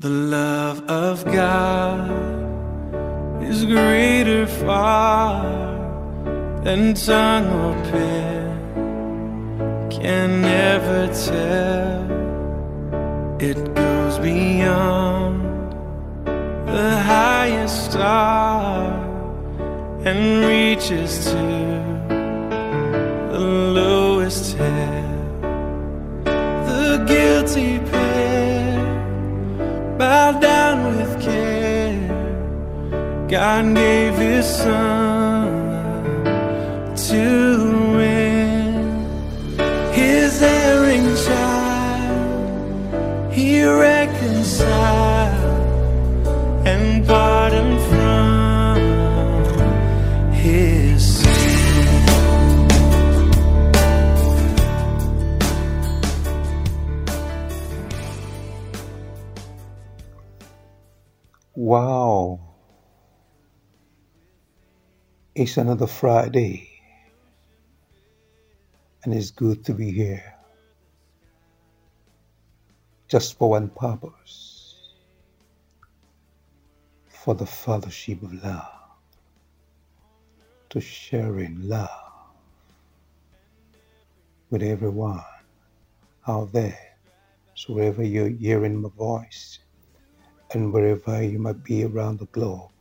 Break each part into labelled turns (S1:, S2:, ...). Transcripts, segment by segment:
S1: The love of God is greater far than tongue or pen can ever tell. It goes beyond the highest star and reaches to the lowest hell. The guilty God gave His Son to win His erring child. He reconciled and pardoned from His sin.
S2: Wow. It's another Friday, and it's good to be here. Just for one purpose. For the fellowship of love, to sharing love with everyone out there. So, wherever you're hearing my voice, and wherever you might be around the globe,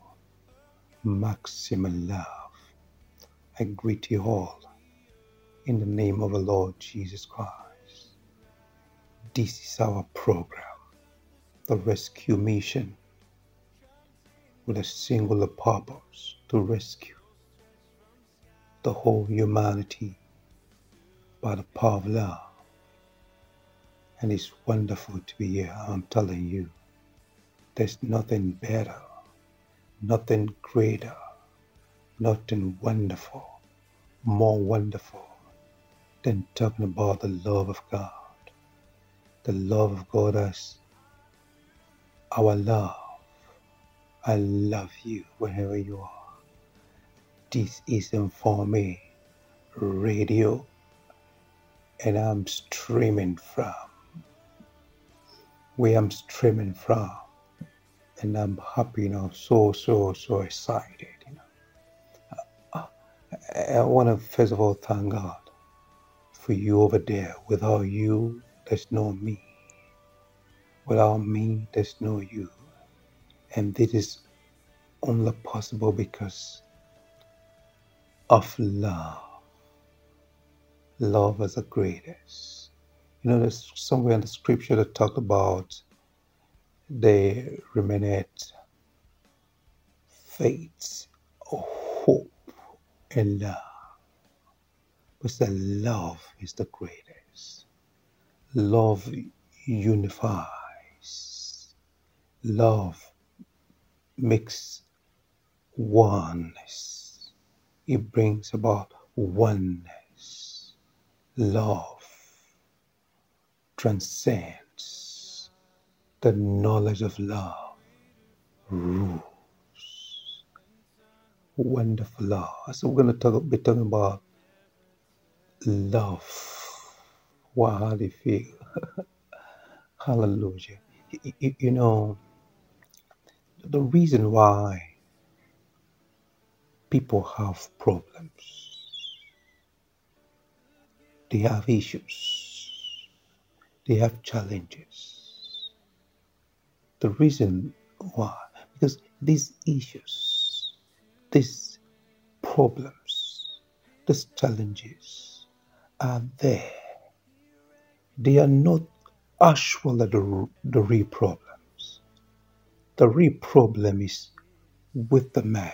S2: maximum love. I greet you all in the name of the Lord Jesus Christ. This is our program, the rescue mission, with a singular purpose to rescue the whole humanity by the power of love. And it's wonderful to be here, I'm telling you. There's nothing better, nothing greater, nothing wonderful, more wonderful than talking about the love of God. The love of God as our love. I love you wherever you are. This is Inform Me Radio, and I'm streaming from where I'm streaming from and I'm happy you know, so so so excited. You know, uh, uh, I, I want to first of all thank God for you over there. Without you, there's no me. Without me, there's no you, and this is only possible because of love. Love is the greatest. You know, there's somewhere in the scripture that talked about they remained faith, hope, and love. But the love is the greatest. Love unifies. Love makes oneness. It brings about oneness. Love transcends. The knowledge of love rules. Wonderful love. So we're going to talk, be talking about love. Wow, how do you feel? Hallelujah. Y- y- You know, the reason why people have problems, they have issues, they have challenges. The reason why, because these issues, these problems, these challenges are there. They are not actually the, the real problems. The real problem is with the man.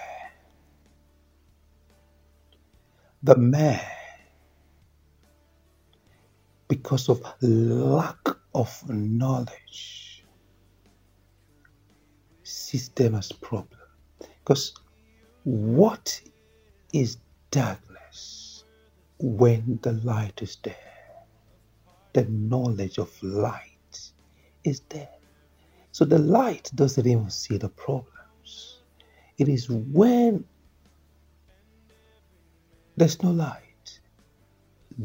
S2: The man, because of lack of knowledge, sees them as problem. Because what is darkness when the light is there? The knowledge of light is there. So the light doesn't even see the problems. It is when there's no light,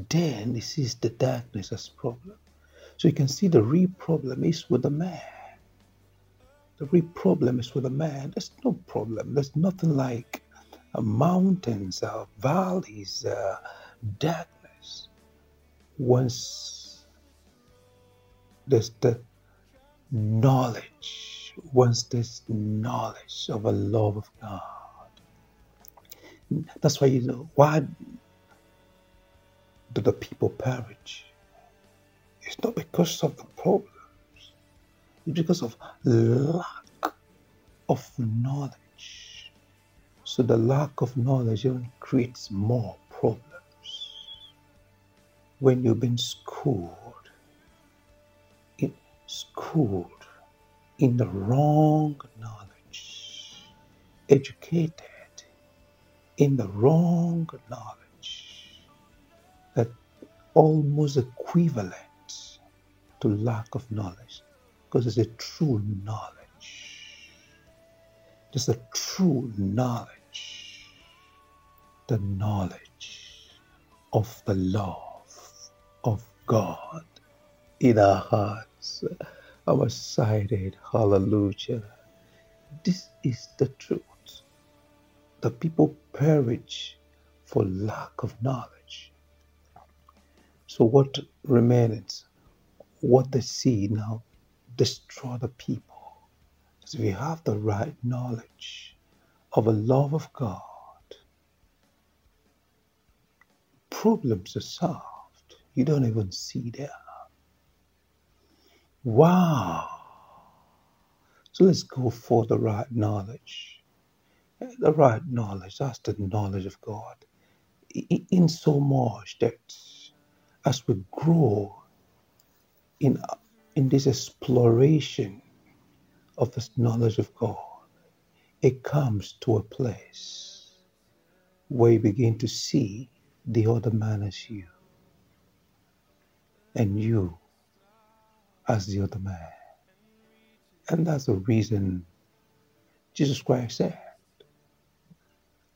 S2: then it sees the darkness as problem. So you can see the real problem is with the man. The real problem is with a man. There's no problem. There's nothing like uh, mountains, uh, valleys, uh, darkness. Once there's the knowledge, once there's knowledge of a love of God. That's why you know why do the people perish? It's not because of the problems, it's because of lack of knowledge. So the lack of knowledge even creates more problems. When you've been schooled, in, schooled in the wrong knowledge, educated in the wrong knowledge, that almost equivalent to lack of knowledge because it's a true knowledge. It's a true knowledge. The knowledge of the love of God in our hearts, our sighted. Hallelujah. This is the truth. The people perish for lack of knowledge. So, what remains? What they see now destroy the people. So, we have the right knowledge of a love of God. Problems are solved. You don't even see them. Wow. So let's go for the right knowledge. The right knowledge, that's the knowledge of God. In so much that as we grow in, in this exploration of this knowledge of God, it comes to a place where you begin to see the other man as you and you as the other man. And that's the reason Jesus Christ said,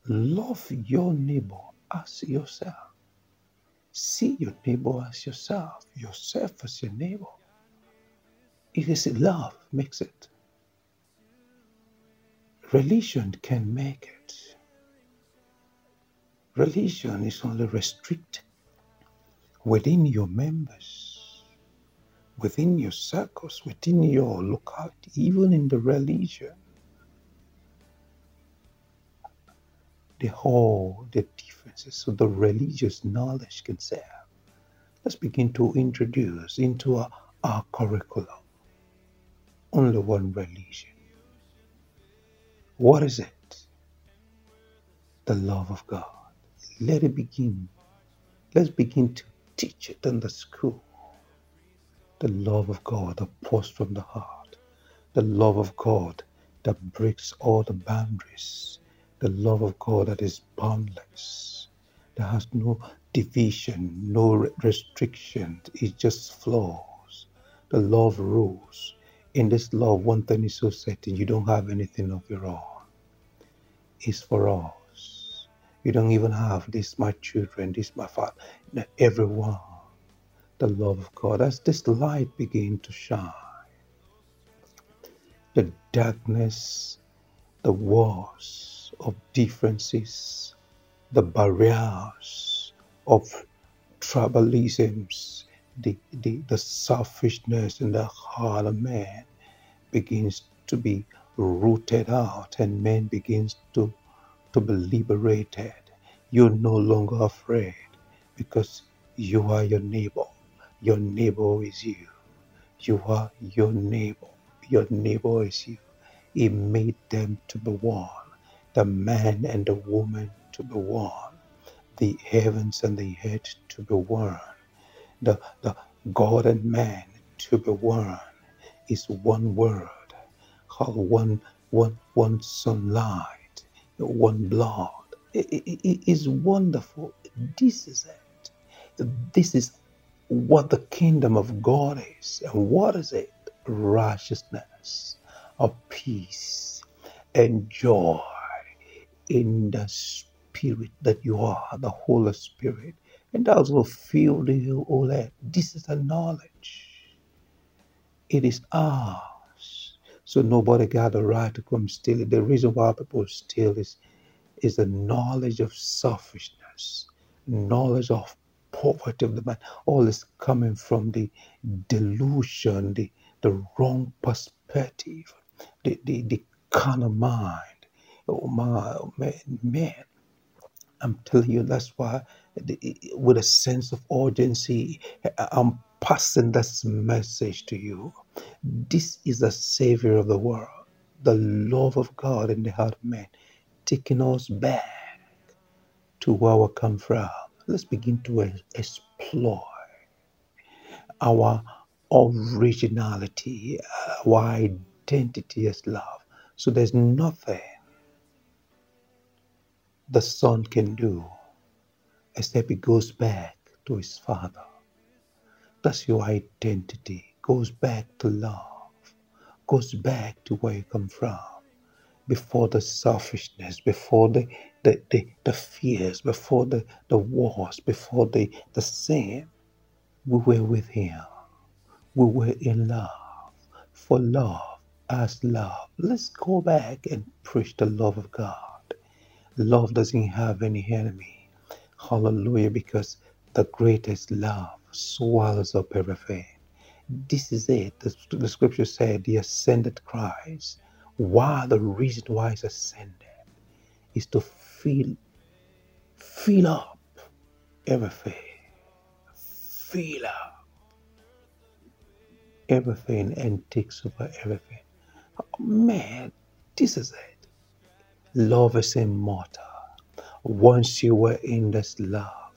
S2: Love your neighbor as yourself. See your neighbor as yourself, yourself as your neighbor. It is love makes it. Religion can make it. Religion is only restricted within your members, within your circles, within your locality, even in the religion. The whole, the differences so the religious knowledge can serve. Let's begin to introduce into our, our curriculum only one religion. What is it? The love of God. Let it begin. Let's begin to teach it in the school. The love of God that pours from the heart. The love of God that breaks all the boundaries. The love of God that is boundless. That has no division, no restriction. It just flows. The love rules. In this love, one thing is so certain you don't have anything of your own. It's for us. You don't even have this, my children, this, my father. Everyone. The love of God. As this light begin to shine, the darkness, the walls of differences, the barriers of tribalisms, the, the, the selfishness in the heart of man begins to be rooted out and man begins to, to be liberated. You're no longer afraid because you are your neighbor. Your neighbor is you. You are your neighbor. Your neighbor is you. He made them to be one. The man and the woman to be one. The heavens and the earth to be one. The, the God and man to be one is one word. How one, one, one sunlight, one blood. It, it- it is wonderful. This is it. This is what the kingdom of God is. And what is it? Righteousness, of peace, and joy in the spirit that you are, the Holy Spirit. And that will fill the whole earth. This is the knowledge. It is ours So nobody got the right to come steal it. The reason why people steal is is the knowledge of selfishness, knowledge of poverty of the man. All is coming from the delusion, the, the wrong perspective, the, the, the carnal mind. Oh my oh man, man, I'm telling you, that's why with a sense of urgency, I'm passing this message to you. This is the Savior of the world, the love of God in the heart of man, taking us back to where we come from. Let's begin to explore our originality, our identity as love. So there's nothing the Son can do except he goes back to his Father. That's your identity. Goes back to love. Goes back to where you come from. Before the selfishness, before the the, the, the fears, before the, the wars, before the, the sin, we were with him. We were in love. For love as love. Let's go back and preach the love of God. Love doesn't have any enemy. Hallelujah, because the greatest love swallows up everything. This is it. The, the scripture said the ascended Christ. Why the reason why he's ascended is to fill fill up everything. Fill up everything and takes over everything. Man, this is it. Love is immortal. Once you were in this love,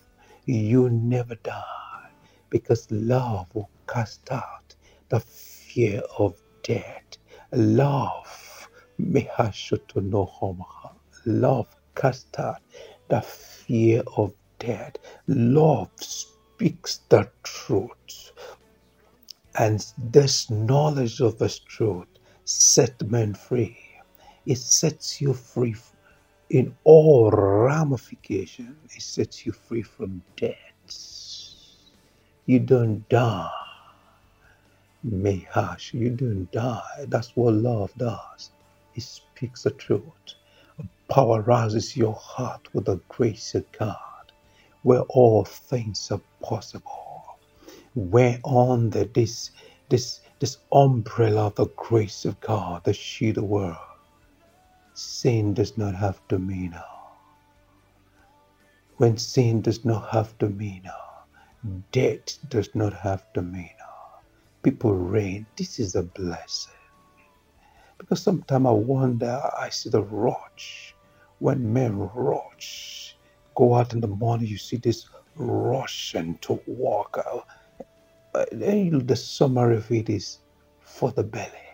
S2: you never die because love will cast out the fear of death. Love, love cast out the fear of death. Love speaks the truth. And this knowledge of this truth set men free. It sets you free in all ramifications. It sets you free from death. You don't die. Mehash, you don't die. That's what love does. It speaks the truth. Power rises your heart with the grace of God, where all things are possible. Where on the this this this umbrella of the grace of God, the shield the world, sin does not have dominion. When sin does not have dominion, death does not have dominion. People reign. This is a blessing. Because sometimes I wonder, I see the rush. When men rush, go out in the morning, you see this rushing to walk out. Uh, the summary of it is for the belly.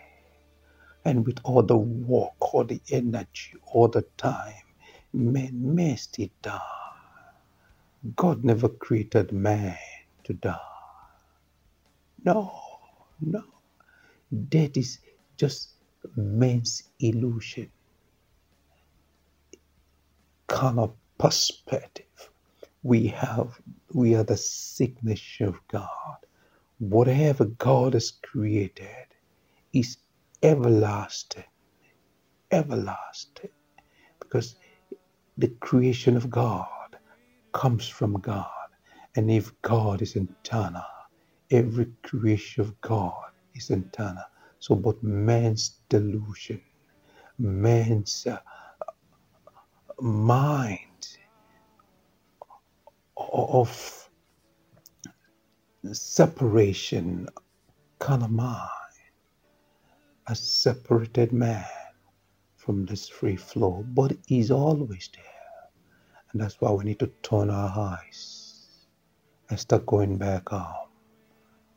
S2: And with all the work, all the energy, all the time, man still die. God never created man to die. No, no. Death is just man's illusion, kind of perspective. We have, we are the signature of God. Whatever God has created is everlasting, everlasting. Because the creation of God comes from God. And if God is eternal, every creation of God is eternal. So, but man's delusion, man's uh, mind of separation, kind of mind, has separated man from this free flow, but he's always there. And that's why we need to turn our eyes and start going back home.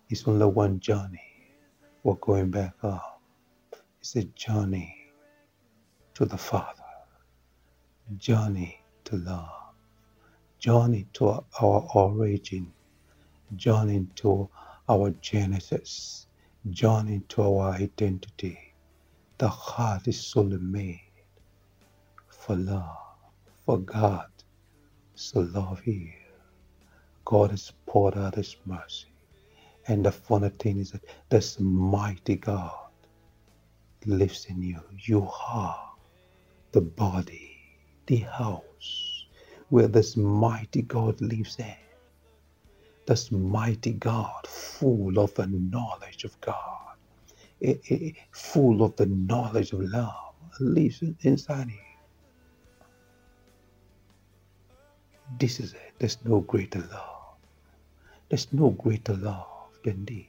S2: It's only one journey. We're going back home. It's a journey to the Father, journey to love, journey to our origin, journey to our genesis, journey to our identity. The heart is solely made for love, for God. So love here. God has poured out His mercy. And the funny thing is that this mighty God lives in you. You are the body, the house where this mighty God lives in. This mighty God, full of the knowledge of God, eh, eh, full of the knowledge of love, lives inside you. This is it. There's no greater love. There's no greater love than this.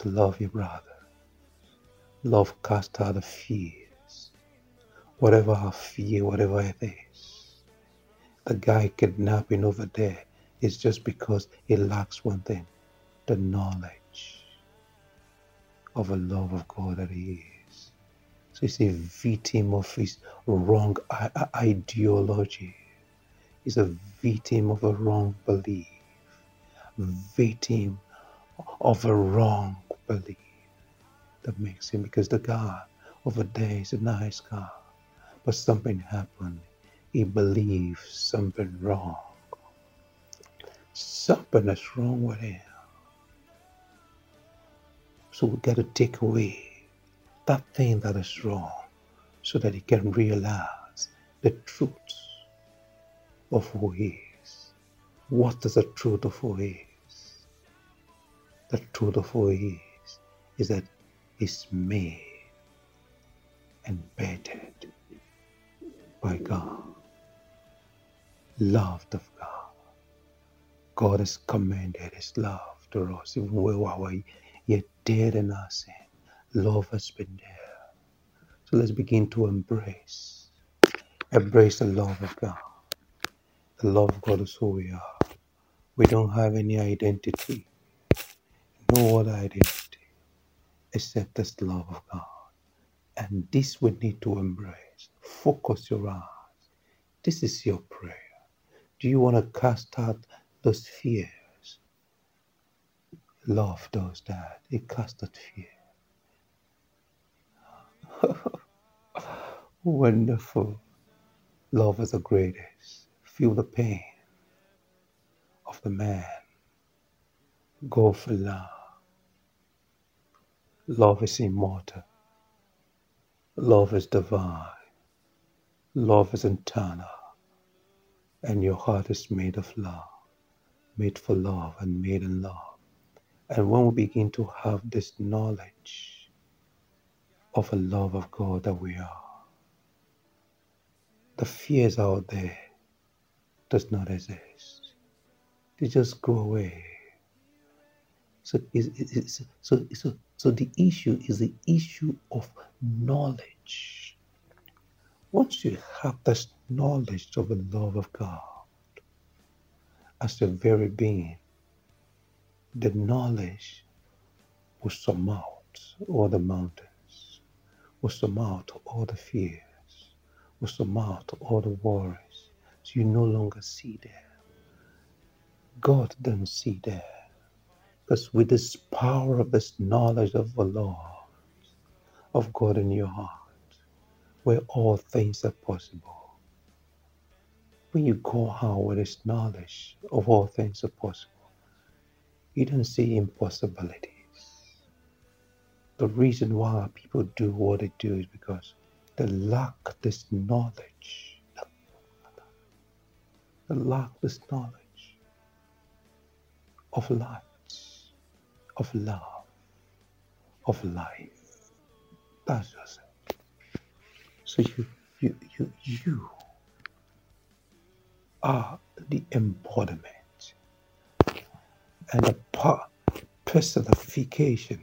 S2: To love your brother. Love casts out the fears. Whatever our fear, whatever it is. The guy kidnapping over there is just because he lacks one thing the knowledge of a love of God that he is. So he's a victim of his wrong ideology. He's a victim of a wrong belief. Victim of a wrong belief that makes him because the guy over there is a nice guy. But something happened. He believes something wrong. Something is wrong with him. So we got to take away that thing that is wrong so that he can realize the truth of who he is. What is the truth of who he is? The truth of who he is is that he's made and bettered by God, loved of God. God has commended his love to us, even when we were yet dead in our sin. Love has been there. So let's begin to embrace, embrace the love of God. The love of God is who we are. We don't have any identity, no other identity except this love of God. And this we need to embrace. Focus your eyes. This is your prayer. Do you want to cast out those fears? Love does that. It casts out fear. Wonderful. Love is the greatest. Feel the pain of the man. Go for love. Love is immortal. Love is divine. Love is eternal. And your heart is made of love, made for love and made in love. And when we begin to have this knowledge of a love of God that we are, the fears out there does not exist. They just go away. So, it's, it's, so, so, so the issue is the issue of knowledge. Once you have this knowledge of the love of God as the very being, the knowledge will surmount all the mountains, will surmount all the fears, will surmount all the worries. So you no longer see them. God doesn't see them. Because with this power of this knowledge of the Lord, of God in your heart, where all things are possible, when you go out with this knowledge of all things are possible, you don't see impossibilities. The reason why people do what they do is because they lack this knowledge. They lack this knowledge of light, of love, of life. That's just it. So you, you, you, you are the embodiment and the personification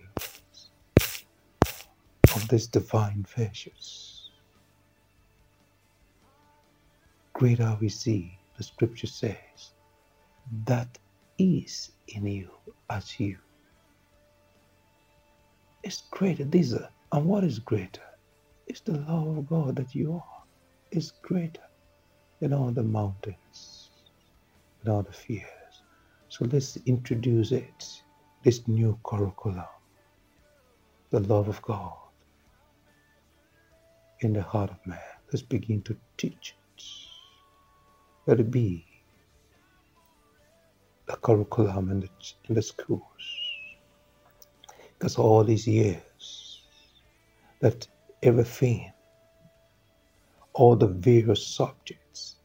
S2: of this divine virtues. Greater we see, the scripture says, that is in you as you. It's greater. These are, and what is greater? It's the love of God that you are. It's greater than all the mountains, than all the fears. So let's introduce it, this new curriculum, the love of God in the heart of man. Let's begin to teach it. Let it be the curriculum in the, in the schools. Because all these years that everything, all the various subjects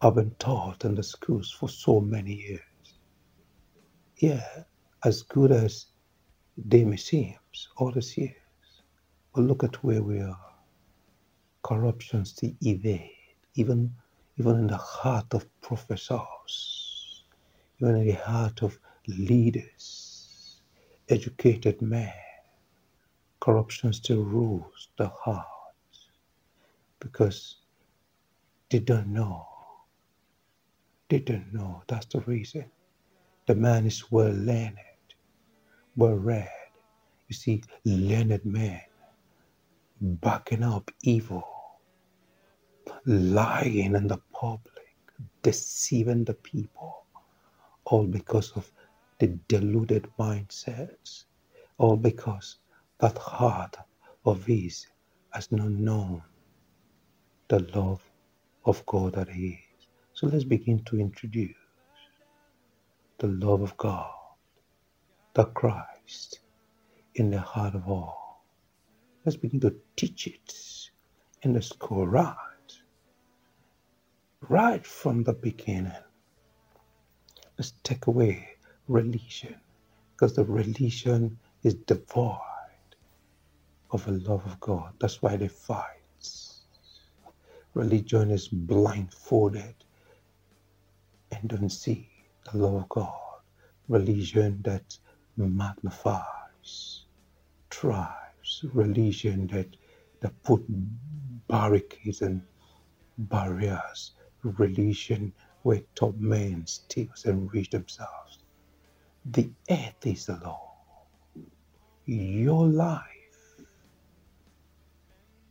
S2: I've been taught in the schools for so many years. Yeah, as good as they may seem, all these years. But look at where we are. Corruption still evade, even even in the heart of professors, even in the heart of leaders, educated men. Corruption still rules the heart because they don't know. They don't know. That's the reason. The man is well learned, well read. You see, learned men backing up evil, lying in the public, deceiving the people, all because of the deluded mindsets, all because that heart of his has not known the love of God that he is. So let's begin to introduce the love of God, the Christ in the heart of all. Let's begin to teach it in the school right, right from the beginning. Let's take away religion because the religion is devoid of the love of God. That's why they fight. Religion is blindfolded and don't see the love of God. Religion that magnifies, thrives. Religion that, that put barricades and barriers. Religion where top men steal and reach themselves. The earth is the law. Your life,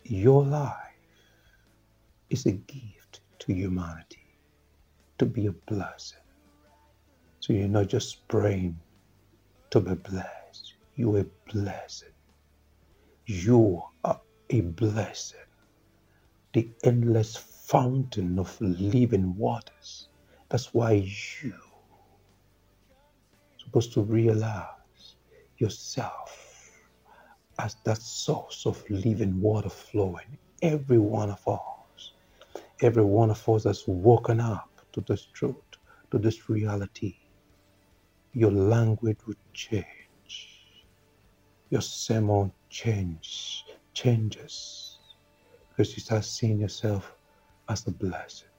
S2: your life is a gift to humanity to be a blessing. So you're not just praying to be blessed, you're a blessing. You are a blessing. The endless fountain of living waters. That's why you are supposed to realize yourself as that source of living water flowing. Every one of us, every one of us has woken up to this truth, to this reality. Your language would change. Your sermon change, changes. Because you start seeing yourself as a blessing.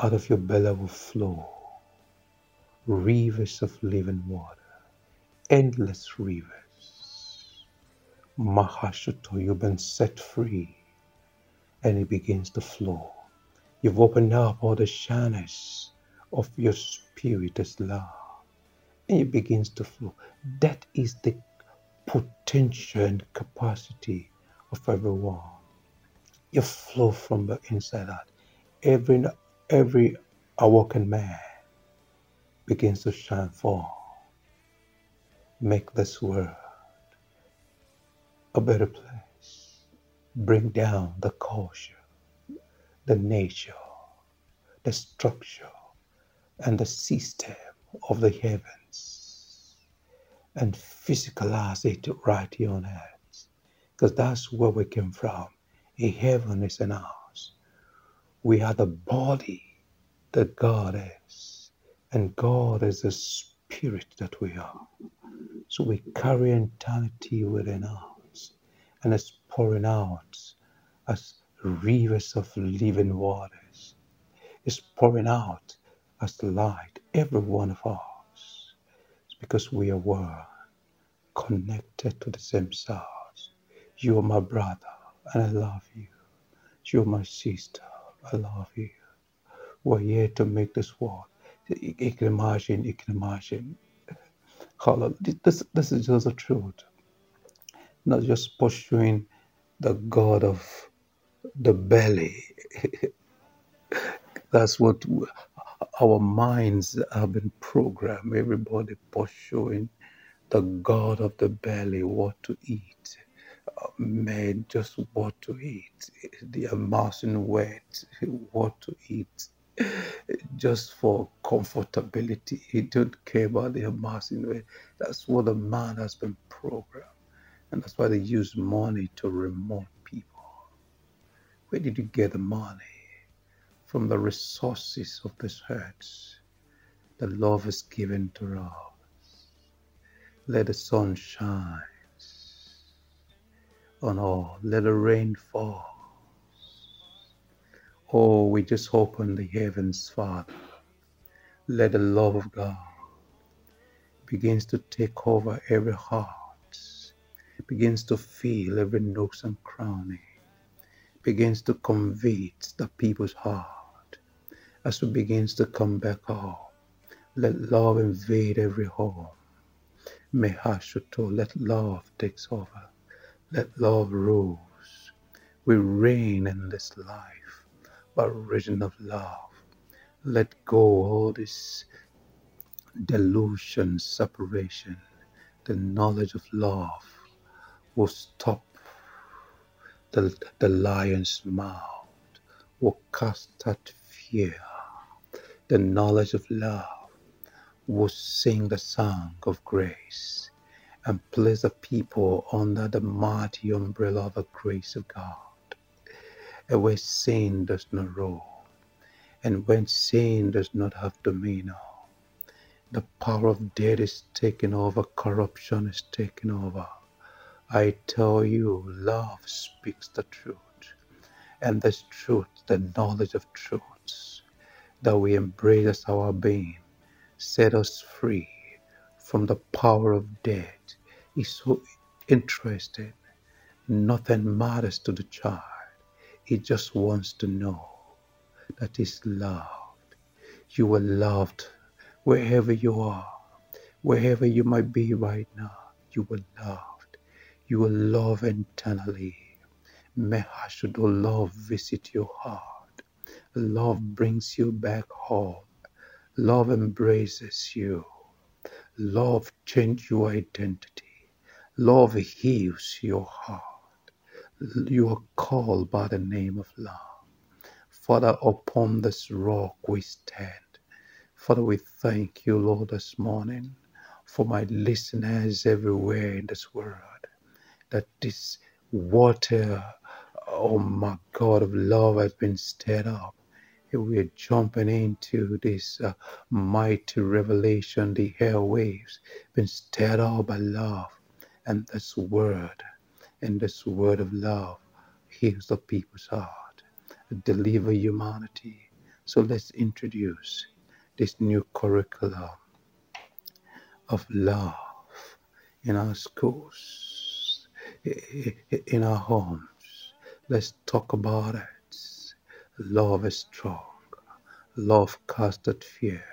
S2: Out of your belly will flow rivers of living water, endless rivers. Mahashuto, you've been set free and it begins to flow. You've opened up all the channels of your spirit as love and it begins to flow. That is the potential and capacity of everyone. You flow from the inside out. Every every awoken man begins to shine forth. Make this world a better place. Bring down the culture, the nature, the structure, and the system of the heavens and physicalize it right here on earth. Because that's where we came from. A heaven is in us. We are the body that God is. And God is the spirit that we are. So we carry eternity within us. And it's pouring out as rivers of living waters. It's pouring out as light, every one of us. It's because we are one, connected to the same source. You are my brother, and I love you. You're my sister, I love you. We're here to make this world. You can imagine, you can imagine. Hallelujah. This, this is just the truth. Not just pursuing the God of the belly. That's what our minds have been programmed. Everybody pursuing the God of the belly, what to eat. Uh, men just what to eat. The amassing weight, what to eat. just for comfortability. He don't care about the amassing way. That's what the man has been programmed. And that's why they use money to remove people. Where did you get the money? From the resources of this earth. The love is given to us. Let the sun shine on all. Let the rain fall. Oh, we just open the heavens, Father. Let the love of God begins to take over every heart, begins to feel every nooks and cranny, begins to convict the people's heart as we begins to come back home. Let love invade every home. Mehashoto, let love takes over. Let love rules. We reign in this life by reason of love. Let go all this delusion, separation. The knowledge of love will stop the, the lion's mouth, will cast out fear. The knowledge of love will sing the song of grace and place the people under the mighty umbrella of the grace of God and where sin does not rule, and when sin does not have dominion, the power of death is taken over, corruption is taken over. I tell you, love speaks the truth, and this truth, the knowledge of truths that we embrace as our being, set us free from the power of death. Is so interested. Nothing matters to the child he just wants to know that he's loved. You are loved wherever you are, wherever you might be right now. You are loved. You are loved internally. May should love visit your heart. Love brings you back home. Love embraces you. Love changes your identity. Love heals your heart you are called by the name of love. Father, upon this rock we stand. Father, we thank you, Lord, this morning for my listeners everywhere in this world. That this water, oh my God, of love has been stirred up. We are jumping into this uh, mighty revelation, the airwaves, been stirred up by love and this word and this word of love heals the people's heart, deliver humanity. So let's introduce this new curriculum of love in our schools, in our homes. Let's talk about it. Love is strong. Love casted fear.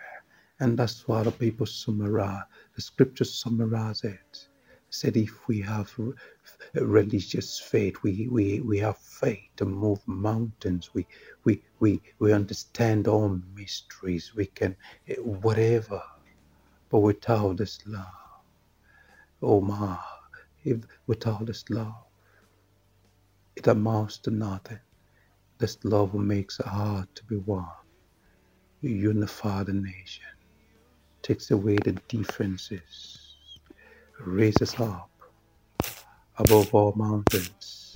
S2: And that's why the people summarize, the scriptures summarize it. Said if we have religious faith. We, we, we have faith to move mountains. We, we, we, we understand all mysteries. We can, eh, whatever. But without this love, oh my, if without this love, it amounts to nothing. This love makes a heart to be one. Unify the nation, takes away the differences, raises up above all mountains.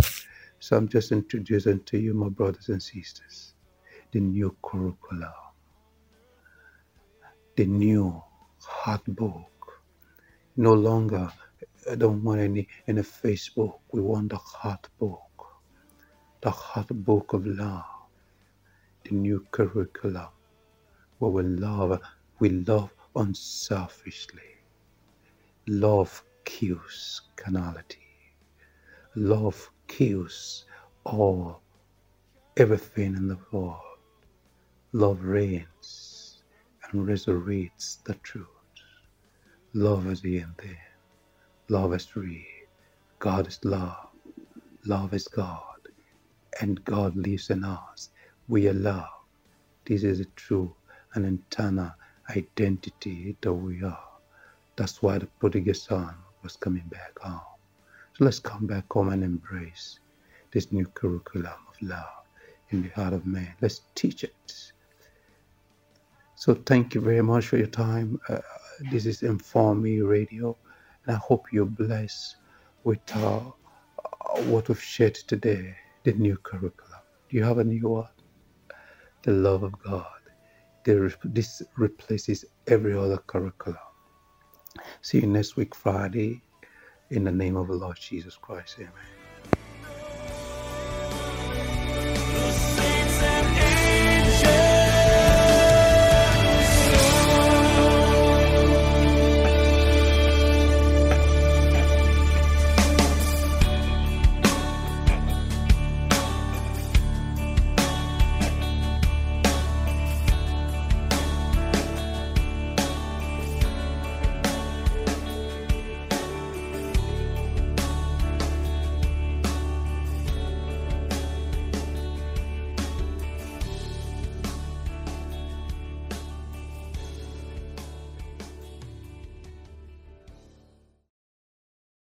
S2: So I'm just introducing to you, my brothers and sisters, the new curriculum, the new heart book. No longer, I don't want any in a Facebook. We want the heart book, the heart book of love, the new curriculum, where we love, we love unselfishly. Love kills carnality. Love kills all, everything in the world. Love reigns and resurrects the truth. Love is the end there. Love is real. God is love. Love is God. And God lives in us. We are love. This is a true and internal identity that we are. That's why the prodigal son was coming back home. So let's come back home and embrace this new curriculum of love in the heart of man. Let's teach it. So thank you very much for your time. Uh, this is Inform Me Radio, and I hope you're blessed with uh, what we've shared today, the new curriculum. Do you have a new one? The love of God. This replaces every other curriculum. See you next week, Friday, in the name of the Lord Jesus Christ. Amen.